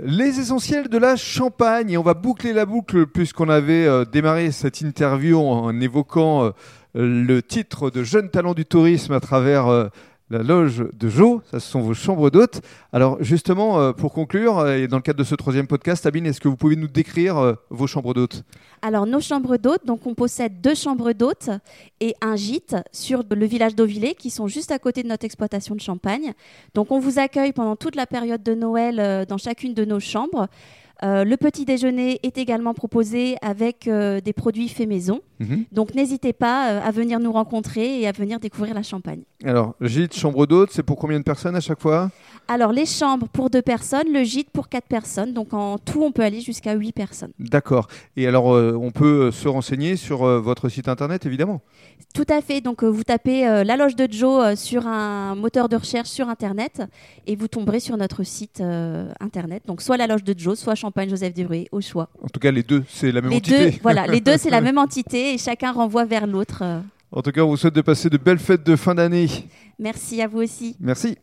Les essentiels de la Champagne. On va boucler la boucle puisqu'on avait euh, démarré cette interview en évoquant euh, le titre de Jeune talent du tourisme à travers euh, la loge de Jo. Ça, ce sont vos chambres d'hôtes. Alors justement, euh, pour conclure, euh, et dans le cadre de ce troisième podcast, Sabine, est-ce que vous pouvez nous décrire euh, vos chambres d'hôtes? Alors, nos chambres d'hôtes, donc on possède deux chambres d'hôtes et un gîte sur le village d'Auvillers qui sont juste à côté de notre exploitation de champagne. Donc, on vous accueille pendant toute la période de Noël dans chacune de nos chambres. Euh, le petit déjeuner est également proposé avec euh, des produits faits maison. Mhm. Donc, n'hésitez pas euh, à venir nous rencontrer et à venir découvrir la Champagne. Alors, gîte, chambre d'hôtes, c'est pour combien de personnes à chaque fois? Alors, les chambres pour deux personnes, le gîte pour quatre personnes. Donc, en tout, on peut aller jusqu'à huit personnes. D'accord. Et alors, euh, on peut se renseigner sur votre site internet, évidemment. Tout à fait. Donc, vous tapez la loge de Joe sur un moteur de recherche sur Internet et vous tomberez sur notre site Internet. Donc, soit la loge de Joe, soit Champagne Joseph Debray, au choix. En tout cas, les deux, c'est la même Les entité. deux, voilà, les deux, c'est la même entité et chacun renvoie vers l'autre. En tout cas, on vous souhaite de passer de belles fêtes de fin d'année. Merci à vous aussi. Merci.